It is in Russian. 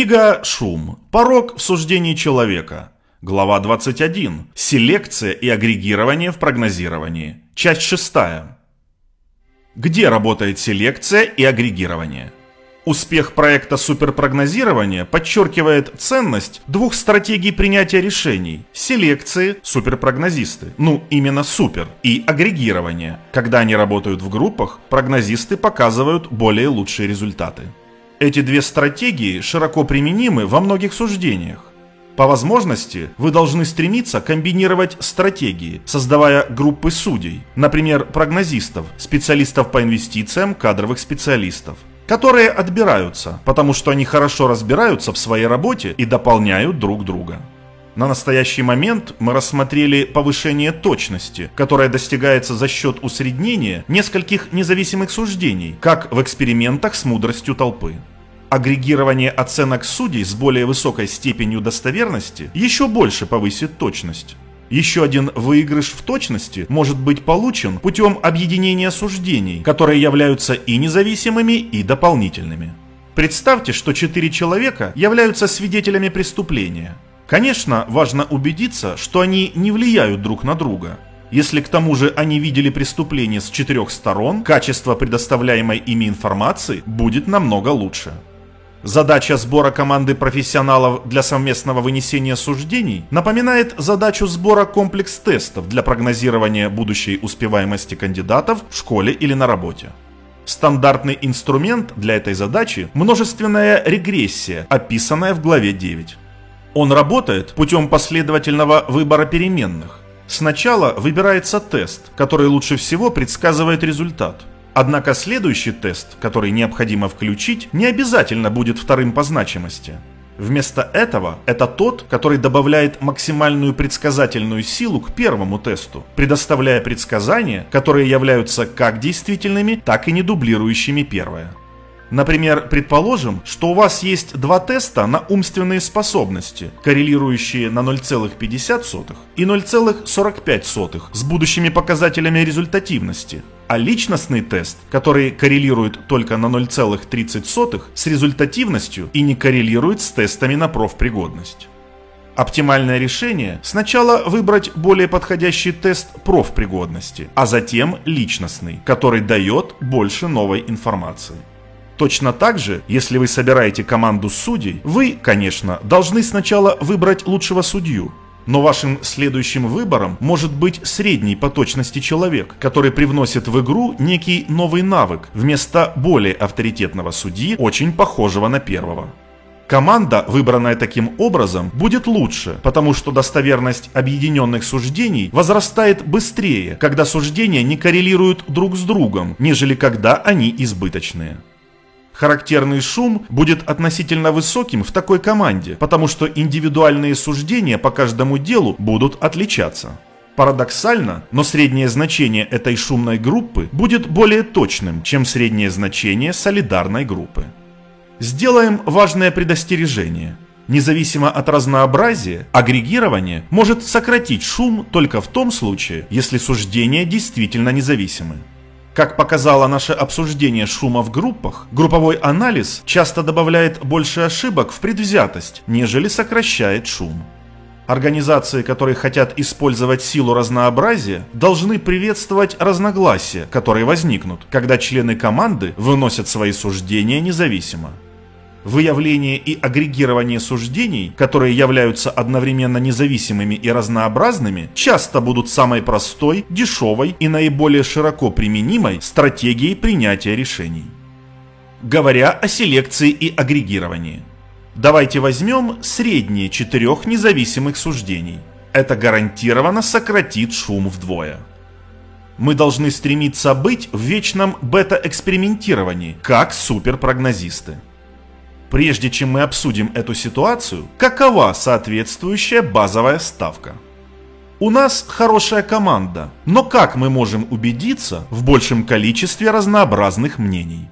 Книга «Шум. Порог в суждении человека». Глава 21. Селекция и агрегирование в прогнозировании. Часть 6. Где работает селекция и агрегирование? Успех проекта суперпрогнозирования подчеркивает ценность двух стратегий принятия решений – селекции, суперпрогнозисты, ну именно супер, и агрегирования. Когда они работают в группах, прогнозисты показывают более лучшие результаты. Эти две стратегии широко применимы во многих суждениях. По возможности вы должны стремиться комбинировать стратегии, создавая группы судей, например, прогнозистов, специалистов по инвестициям, кадровых специалистов, которые отбираются, потому что они хорошо разбираются в своей работе и дополняют друг друга. На настоящий момент мы рассмотрели повышение точности, которое достигается за счет усреднения нескольких независимых суждений, как в экспериментах с мудростью толпы. Агрегирование оценок судей с более высокой степенью достоверности еще больше повысит точность. Еще один выигрыш в точности может быть получен путем объединения суждений, которые являются и независимыми, и дополнительными. Представьте, что четыре человека являются свидетелями преступления. Конечно, важно убедиться, что они не влияют друг на друга. Если к тому же они видели преступление с четырех сторон, качество предоставляемой ими информации будет намного лучше. Задача сбора команды профессионалов для совместного вынесения суждений напоминает задачу сбора комплекс-тестов для прогнозирования будущей успеваемости кандидатов в школе или на работе. Стандартный инструмент для этой задачи – множественная регрессия, описанная в главе 9. Он работает путем последовательного выбора переменных. Сначала выбирается тест, который лучше всего предсказывает результат. Однако следующий тест, который необходимо включить, не обязательно будет вторым по значимости. Вместо этого это тот, который добавляет максимальную предсказательную силу к первому тесту, предоставляя предсказания, которые являются как действительными, так и не дублирующими первое. Например, предположим, что у вас есть два теста на умственные способности, коррелирующие на 0,50 и 0,45 с будущими показателями результативности, а личностный тест, который коррелирует только на 0,30 с результативностью и не коррелирует с тестами на профпригодность. Оптимальное решение – сначала выбрать более подходящий тест профпригодности, а затем личностный, который дает больше новой информации. Точно так же, если вы собираете команду судей, вы, конечно, должны сначала выбрать лучшего судью, но вашим следующим выбором может быть средний по точности человек, который привносит в игру некий новый навык вместо более авторитетного судьи, очень похожего на первого. Команда, выбранная таким образом, будет лучше, потому что достоверность объединенных суждений возрастает быстрее, когда суждения не коррелируют друг с другом, нежели когда они избыточные. Характерный шум будет относительно высоким в такой команде, потому что индивидуальные суждения по каждому делу будут отличаться. Парадоксально, но среднее значение этой шумной группы будет более точным, чем среднее значение солидарной группы. Сделаем важное предостережение. Независимо от разнообразия, агрегирование может сократить шум только в том случае, если суждения действительно независимы. Как показало наше обсуждение шума в группах, групповой анализ часто добавляет больше ошибок в предвзятость, нежели сокращает шум. Организации, которые хотят использовать силу разнообразия, должны приветствовать разногласия, которые возникнут, когда члены команды выносят свои суждения независимо. Выявление и агрегирование суждений, которые являются одновременно независимыми и разнообразными, часто будут самой простой, дешевой и наиболее широко применимой стратегией принятия решений. Говоря о селекции и агрегировании. Давайте возьмем средние четырех независимых суждений. Это гарантированно сократит шум вдвое. Мы должны стремиться быть в вечном бета-экспериментировании, как суперпрогнозисты. Прежде чем мы обсудим эту ситуацию, какова соответствующая базовая ставка? У нас хорошая команда, но как мы можем убедиться в большем количестве разнообразных мнений?